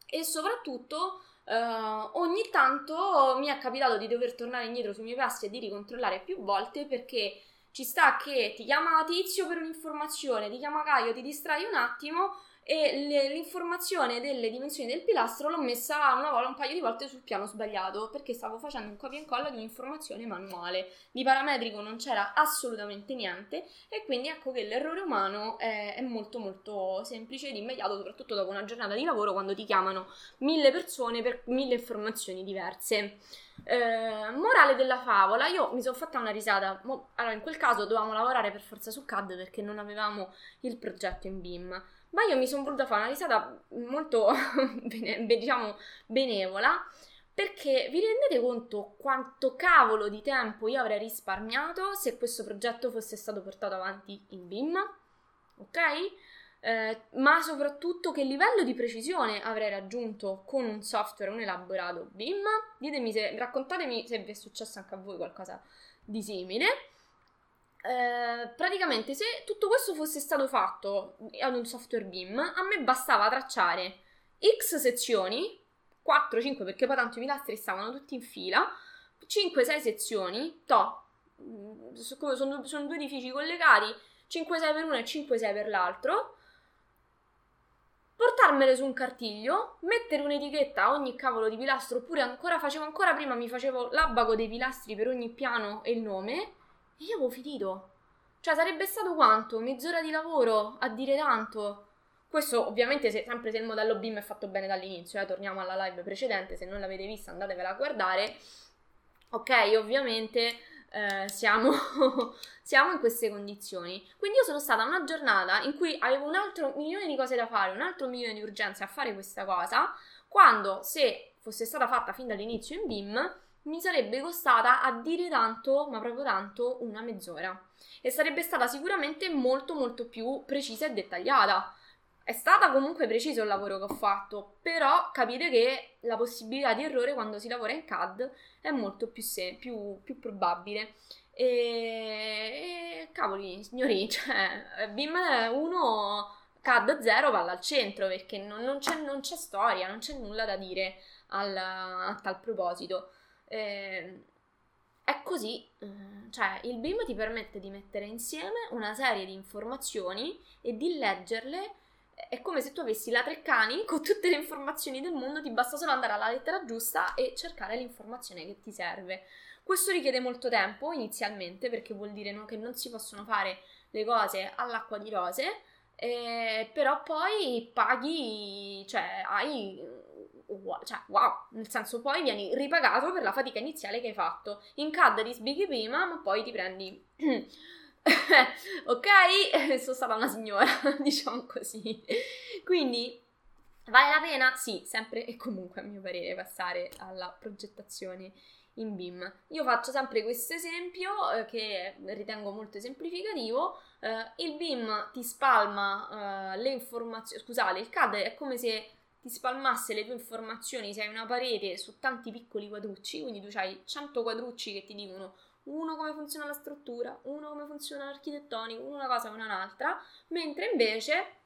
e soprattutto Uh, ogni tanto mi è capitato di dover tornare indietro sui miei passi e di ricontrollare più volte perché ci sta che ti chiama Tizio per un'informazione, ti chiama Caio, ti distrai un attimo e le, l'informazione delle dimensioni del pilastro l'ho messa una volta, un paio di volte sul piano sbagliato perché stavo facendo un copia e incolla di un'informazione manuale. Di parametrico non c'era assolutamente niente e quindi ecco che l'errore umano è, è molto molto semplice ed immediato, soprattutto dopo una giornata di lavoro quando ti chiamano mille persone per mille informazioni diverse. Eh, morale della favola, io mi sono fatta una risata. Allora, in quel caso dovevamo lavorare per forza su CAD perché non avevamo il progetto in BIM. Ma io mi sono voluta fare una risata molto, bene, diciamo, benevola perché vi rendete conto quanto cavolo di tempo io avrei risparmiato se questo progetto fosse stato portato avanti in BIM? Ok? Eh, ma soprattutto che livello di precisione avrei raggiunto con un software, un elaborato BIM. Ditemi se, raccontatemi se vi è successo anche a voi qualcosa di simile. Eh, praticamente se tutto questo fosse stato fatto ad un software BIM, a me bastava tracciare X sezioni, 4-5 perché poi tanto i pilastri stavano tutti in fila, 5-6 sezioni, to, mm, sono, sono due edifici collegati, 5-6 per uno e 5-6 per l'altro, portarmele su un cartiglio, mettere un'etichetta a ogni cavolo di pilastro, oppure ancora facevo ancora prima, mi facevo l'abaco dei pilastri per ogni piano e il nome, e io avevo finito. Cioè, sarebbe stato quanto? Mezz'ora di lavoro a dire tanto. Questo ovviamente se, sempre se il modello BIM è fatto bene dall'inizio, eh, torniamo alla live precedente, se non l'avete vista andatevela a guardare. Ok, ovviamente eh, siamo, siamo in queste condizioni. Quindi io sono stata una giornata in cui avevo un altro milione di cose da fare, un altro milione di urgenze a fare questa cosa, quando se fosse stata fatta fin dall'inizio in BIM mi sarebbe costata a dire tanto, ma proprio tanto, una mezz'ora. E sarebbe stata sicuramente molto molto più precisa e dettagliata. È stata comunque preciso il lavoro che ho fatto, però capite che la possibilità di errore quando si lavora in CAD è molto più, se- più, più probabile. E... e, cavoli, signori, cioè, BIM 1 CAD 0 palla al centro perché non, non, c'è, non, c'è, storia, non c'è nulla da dire al, a tal proposito. Eh, è così, eh, cioè il BIM ti permette di mettere insieme una serie di informazioni e di leggerle. È come se tu avessi la Treccani con tutte le informazioni del mondo, ti basta solo andare alla lettera giusta e cercare l'informazione che ti serve. Questo richiede molto tempo inizialmente perché vuol dire che non si possono fare le cose all'acqua di rose, eh, però poi paghi, cioè hai, cioè wow, nel senso poi vieni ripagato per la fatica iniziale che hai fatto. In CAD ti sbighi prima, ma poi ti prendi... ok, sono stata una signora, diciamo così. Quindi vale la pena? Sì, sempre e comunque a mio parere passare alla progettazione in BIM. Io faccio sempre questo esempio eh, che ritengo molto esemplificativo. Eh, il BIM ti spalma eh, le informazioni, scusate, il CAD è come se ti spalmasse le tue informazioni se hai una parete su tanti piccoli quadrucci, quindi tu hai 100 quadrucci che ti dicono uno come funziona la struttura, uno come funziona l'architettonico, una cosa e un'altra, mentre invece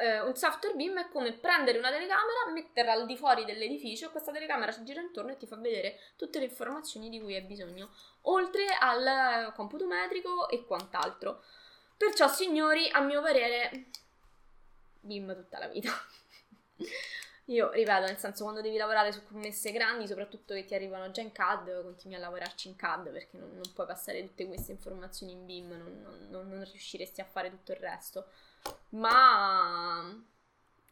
eh, un software BIM è come prendere una telecamera, metterla al di fuori dell'edificio e questa telecamera si gira intorno e ti fa vedere tutte le informazioni di cui hai bisogno, oltre al computo metrico e quant'altro. Perciò, signori, a mio parere, BIM tutta la vita. Io ripeto, nel senso, quando devi lavorare su commesse grandi, soprattutto che ti arrivano già in CAD, continui a lavorarci in CAD perché non, non puoi passare tutte queste informazioni in BIM, non, non, non riusciresti a fare tutto il resto ma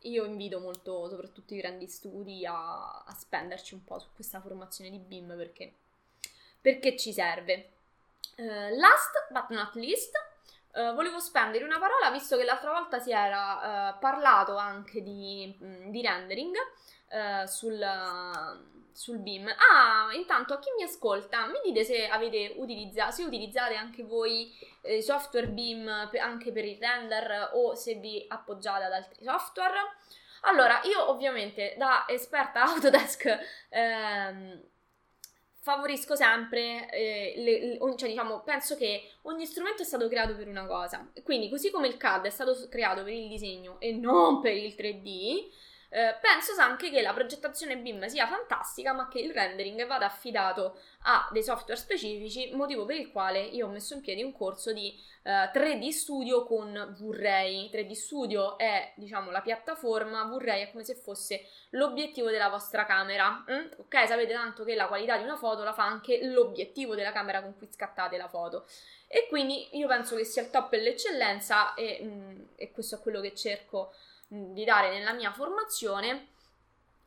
io invito molto, soprattutto i grandi studi, a, a spenderci un po' su questa formazione di BIM perché, perché ci serve. Uh, last but not least, uh, volevo spendere una parola visto che l'altra volta si era uh, parlato anche di, mm, di rendering sul sul BIM. Ah, intanto a chi mi ascolta, mi dite se avete utilizzato, se utilizzate anche voi eh, software BIM per, anche per il render o se vi appoggiate ad altri software. Allora, io ovviamente da esperta Autodesk ehm, favorisco sempre, eh, le, le, cioè diciamo, penso che ogni strumento è stato creato per una cosa. Quindi, così come il CAD è stato creato per il disegno e non per il 3D, eh, penso anche che la progettazione BIM sia fantastica, ma che il rendering vada affidato a dei software specifici, motivo per il quale io ho messo in piedi un corso di eh, 3D Studio con V-Ray. 3D Studio è, diciamo, la piattaforma, V-Ray è come se fosse l'obiettivo della vostra camera. Mm? Ok, sapete tanto che la qualità di una foto la fa anche l'obiettivo della camera con cui scattate la foto. E quindi io penso che sia il top e l'eccellenza e, mm, e questo è quello che cerco di dare nella mia formazione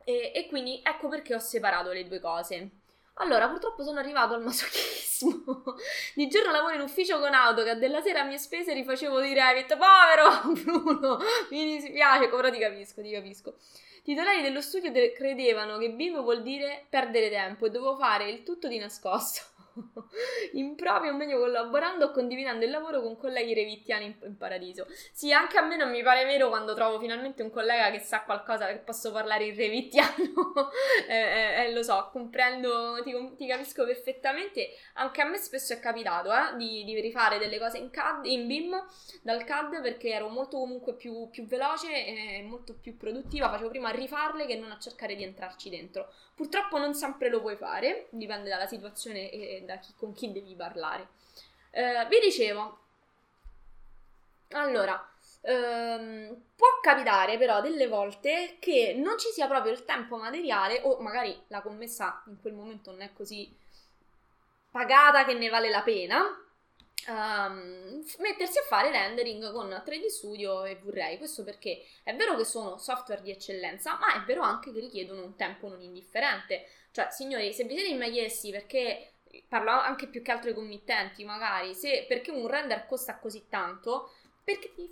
e, e, quindi ecco perché ho separato le due cose. Allora, purtroppo sono arrivato al masochismo. Di giorno lavoro in ufficio con AutoCAD, della sera a mie spese rifacevo di Revit. Povero Bruno, mi dispiace, però ti capisco, ti capisco. I titolari dello studio credevano che BIM vuol dire perdere tempo e dovevo fare il tutto di nascosto. in proprio o meglio collaborando o condividendo il lavoro con colleghi revittiani in, in, paradiso. Sì, anche a me non mi pare vero quando trovo finalmente un collega che sa qualcosa che posso parlare in revittiano. eh, eh, eh, lo so, comprendo, ti, ti, capisco perfettamente. Anche a me spesso è capitato eh, di, di, rifare delle cose in, CAD, in BIM dal CAD perché ero molto comunque più, più veloce e molto più produttiva. Facevo prima a rifarle che non a cercare di entrarci dentro. Purtroppo non sempre lo puoi fare, dipende dalla situazione e da chi, con chi devi parlare. Eh, vi dicevo, allora, ehm, può capitare però delle volte che non ci sia proprio il tempo materiale o magari la commessa in quel momento non è così pagata che ne vale la pena um, mettersi a fare rendering con 3D Studio e Blu-ray. Questo perché è vero che sono software di eccellenza, ma è vero anche che richiedono un tempo non indifferente. Cioè, signori, se vi siete immagliessi perché parlo anche più che altro ai committenti, magari, se perché un render costa così tanto, perché ti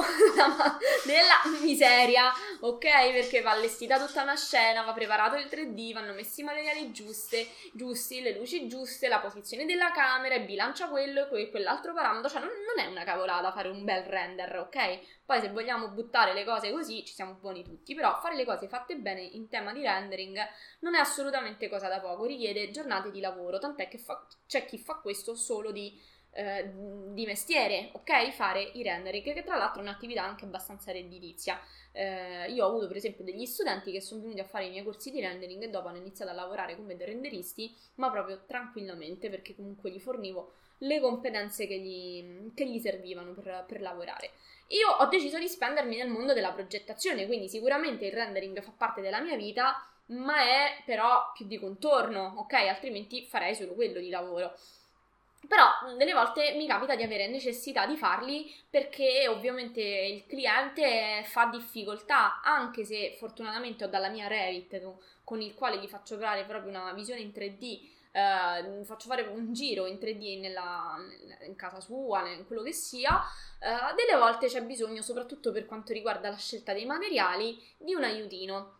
della miseria, ok? Perché va allestita tutta una scena, va preparato il 3D, vanno messi i materiali giusti, giusti, le luci giuste, la posizione della camera, e bilancia quello e quell'altro parametro, cioè non, non, è una cavolata fare un bel render, ok? Poi se vogliamo buttare le cose così ci siamo buoni tutti, però fare le cose fatte bene in tema di rendering non è assolutamente cosa da poco, richiede giornate di lavoro, tant'è che fa, c'è chi fa questo solo di eh, di mestiere, ok? Fare i rendering, che tra l'altro è un'attività anche abbastanza redditizia. Eh, io ho avuto per esempio degli studenti che sono venuti a fare i miei corsi di rendering e dopo hanno iniziato a lavorare come renderisti, ma proprio tranquillamente perché comunque gli fornivo le competenze che gli, che gli servivano per, per lavorare. Io ho deciso di spendermi nel mondo della progettazione, quindi sicuramente il rendering fa parte della mia vita, ma è però più di contorno, ok? Altrimenti farei solo quello di lavoro. Però delle volte mi capita di avere necessità di farli perché ovviamente il cliente fa difficoltà, anche se fortunatamente ho dalla mia Revit con il quale gli faccio creare proprio una visione in 3D, eh, faccio fare un giro in 3D nella, in casa sua, in quello che sia, eh, delle volte c'è bisogno, soprattutto per quanto riguarda la scelta dei materiali, di un aiutino.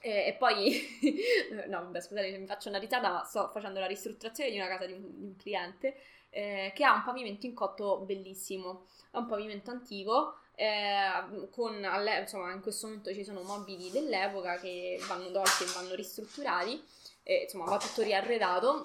E, e poi, no, vabbè, scusate, mi faccio una risata, ma sto facendo la ristrutturazione di una casa di un, di un cliente eh, che ha un pavimento in cotto bellissimo. È un pavimento antico. Eh, con, insomma, in questo momento ci sono mobili dell'epoca che vanno tolti e vanno ristrutturati. Eh, insomma, va tutto riarredato.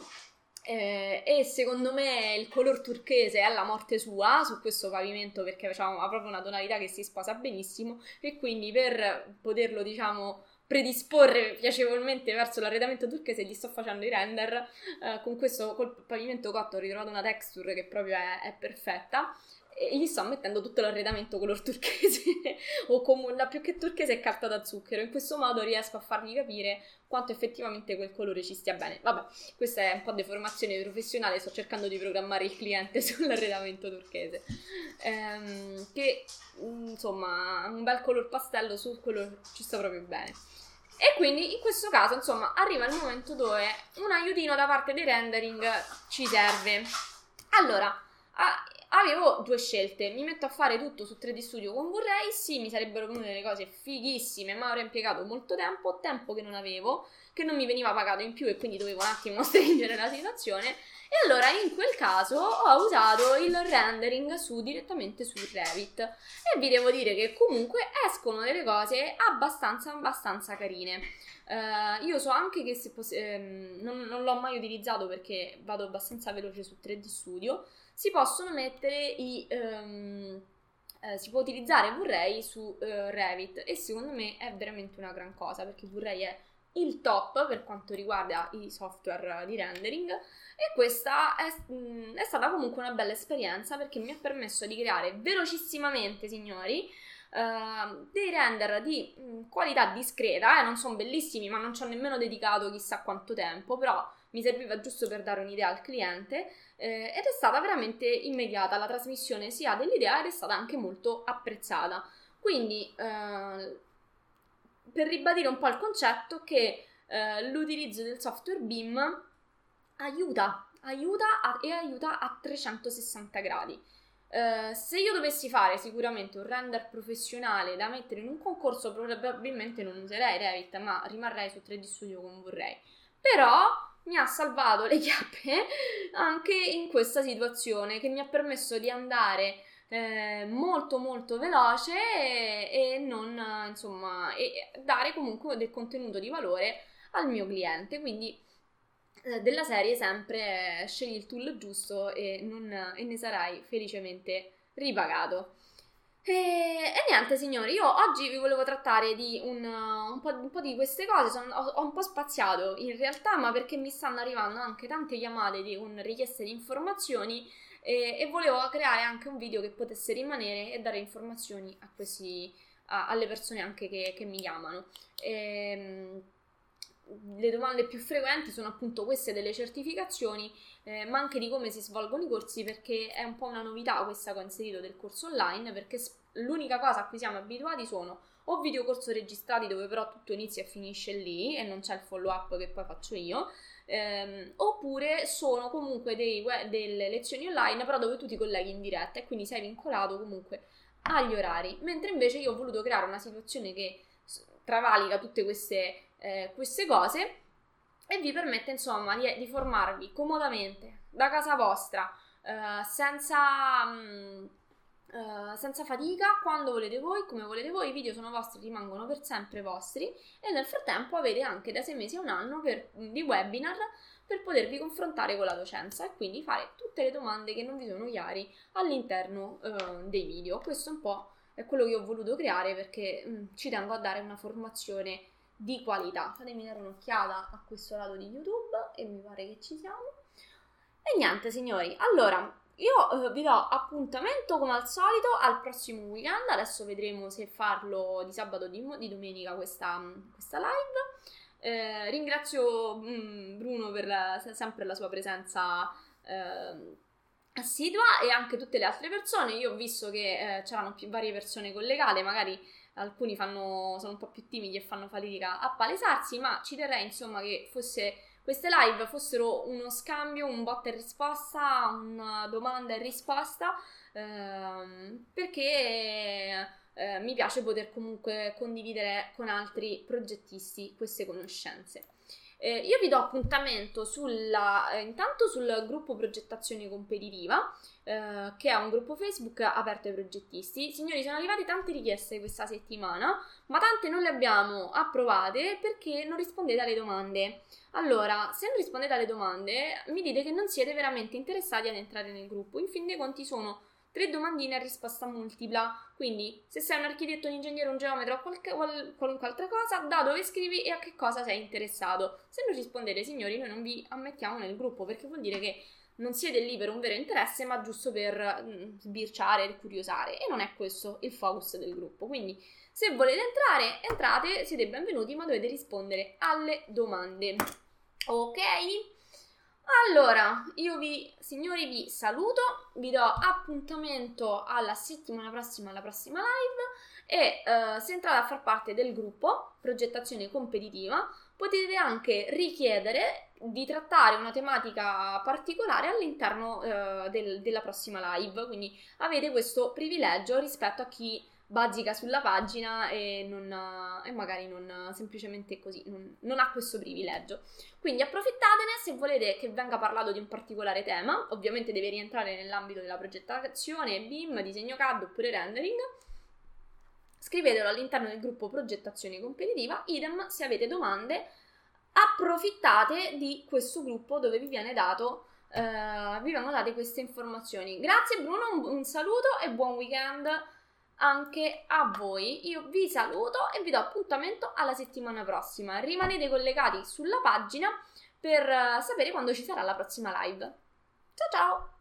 Eh, e secondo me il color turchese è la morte sua su questo pavimento perché diciamo, ha proprio una tonalità che si sposa benissimo e quindi per poterlo diciamo predisporre piacevolmente verso l'arredamento turchese gli sto facendo i render eh, con questo col pavimento cotto ho ritrovato una texture che proprio è, è perfetta e gli sto mettendo tutto l'arredamento color turchese o comunque più che turchese è carta da zucchero. In questo modo riesco a fargli capire quanto effettivamente quel colore ci stia bene. Vabbè questa è un po' deformazione professionale sto cercando di programmare il cliente sull'arredamento turchese. Ehm, che insomma un bel color pastello su quello ci sta proprio bene. E quindi in questo caso, insomma, arriva il momento dove un aiutino da parte dei rendering ci serve. Allora, avevo due scelte. Mi metto a fare tutto su 3D Studio con Vorrei, sì, mi sarebbero venute delle cose fighissime, ma avrei impiegato molto tempo, tempo che non avevo, che non mi veniva pagato in più e quindi dovevo un attimo stringere la situazione. E allora in quel caso ho usato il rendering su, direttamente su Revit e vi devo dire che comunque escono delle cose abbastanza abbastanza carine. Uh, io so anche che se poss- ehm, non, non, l'ho mai utilizzato perché vado abbastanza veloce su 3D Studio. Si possono mettere i. Um, eh, si può utilizzare Vorrei su uh, Revit e secondo me è veramente una gran cosa perché Vorrei è il top per quanto riguarda i software di rendering e questa è, mh, è, stata comunque una bella esperienza perché mi ha permesso di creare velocissimamente, signori, uh, dei render di mh, qualità discreta, eh, non sono bellissimi ma non ci ho nemmeno dedicato chissà quanto tempo, però mi serviva giusto per dare un'idea al cliente eh, ed è stata veramente immediata la trasmissione sia dell'idea ed è stata anche molto apprezzata. Quindi uh, per ribadire un po' il concetto che eh, l'utilizzo del software BIM aiuta, aiuta a, e aiuta a 360 gradi. Uh, se io dovessi fare sicuramente un render professionale da mettere in un concorso, probabilmente non userei Revit, ma rimarrei su 3D Studio come vorrei. Però mi ha salvato le chiappe anche in questa situazione che mi ha permesso di andare eh, molto molto veloce e, e non insomma e dare comunque del contenuto di valore al mio cliente. Quindi eh, della serie sempre eh, scegli il tool giusto e, non, e ne sarai felicemente ripagato e, e, niente signori, io oggi vi volevo trattare di un, un, po', un po', di queste cose, Sono, ho, ho, un po' spaziato in realtà, ma perché mi stanno arrivando anche tante chiamate di, con richieste di informazioni e, e, volevo creare anche un video che potesse rimanere e dare informazioni a questi, a, alle persone anche che, che mi chiamano. E, ehm, le domande più frequenti sono appunto queste delle certificazioni, eh, ma anche di come si svolgono i corsi, perché è un po' una novità questa che ho inserito del corso online, perché l'unica cosa a cui siamo abituati sono o videocorso registrati dove però tutto inizia e finisce lì e non c'è il follow up che poi faccio io, ehm, oppure sono comunque web, delle lezioni online però dove tu ti colleghi in diretta e quindi sei vincolato comunque agli orari, mentre invece io ho voluto creare una situazione che travalica tutte queste, eh, queste cose e vi permette insomma di, di, formarvi comodamente da casa vostra eh, senza, mh, mm, Uh, senza fatica, quando volete voi, come volete voi, i video sono vostri, rimangono per sempre vostri e nel frattempo avete anche da sei mesi a un anno per, di webinar per potervi confrontare con la docenza e quindi fare tutte le domande che non vi sono chiari all'interno uh, dei video. Questo un po' è quello che ho voluto creare perché mh, mm, ci tengo a dare una formazione di qualità. Fatemi dare un'occhiata a questo lato di YouTube e mi pare che ci siamo. E niente signori, allora io eh, vi do appuntamento come al solito al prossimo weekend. Adesso vedremo se farlo di sabato o di, di, domenica questa, questa live. Eh, ringrazio mm, Bruno per la, sempre la sua presenza eh, assidua e anche tutte le altre persone. Io ho visto che eh, c'erano più varie persone collegate, magari alcuni fanno, sono un po' più timidi e fanno fatica a palesarsi, ma ci terrei insomma che fosse queste live fossero uno scambio, un botta e risposta, una domanda e risposta, ehm, perché eh, mi piace poter comunque condividere con altri progettisti queste conoscenze. Eh, io vi do appuntamento sulla, eh, intanto sul gruppo progettazione competitiva, eh, che è un gruppo Facebook aperto ai progettisti. Signori, sono arrivate tante richieste questa settimana, ma tante non le abbiamo approvate perché non rispondete alle domande. Allora, se non rispondete alle domande, mi dite che non siete veramente interessati ad entrare nel gruppo. In fin dei conti sono tre domandine a risposta multipla. Quindi, se sei un architetto, un ingegnere, un geometra o qualche, qual, qualunque altra cosa, da dove scrivi e a che cosa sei interessato. Se non rispondete, signori, noi non vi ammettiamo nel gruppo perché vuol dire che non siete lì per un vero interesse, ma giusto per mm, sbirciare curiosare. E non è questo il focus del gruppo. Quindi, se volete entrare, entrate, siete benvenuti, ma dovete rispondere alle domande. Ok? Allora, io vi, signori, vi saluto, vi do appuntamento alla settimana prossima, alla prossima live e uh, se entrate a far parte del gruppo progettazione competitiva potete anche richiedere di trattare una tematica particolare all'interno uh, del, della prossima live, quindi avete questo privilegio rispetto a chi bazzica sulla pagina e, non, e magari non semplicemente così, non, non, ha questo privilegio. Quindi approfittatene se volete che venga parlato di un particolare tema, ovviamente deve rientrare nell'ambito della progettazione, BIM, disegno CAD oppure rendering. Scrivetelo all'interno del gruppo progettazione competitiva, idem se avete domande, approfittate di questo gruppo dove vi viene dato Uh, vi vengono date queste informazioni. Grazie Bruno, un, un saluto e buon weekend anche a voi. Io vi saluto e vi do appuntamento alla settimana prossima. Rimanete collegati sulla pagina per eh, sapere quando ci sarà la prossima live. Ciao ciao!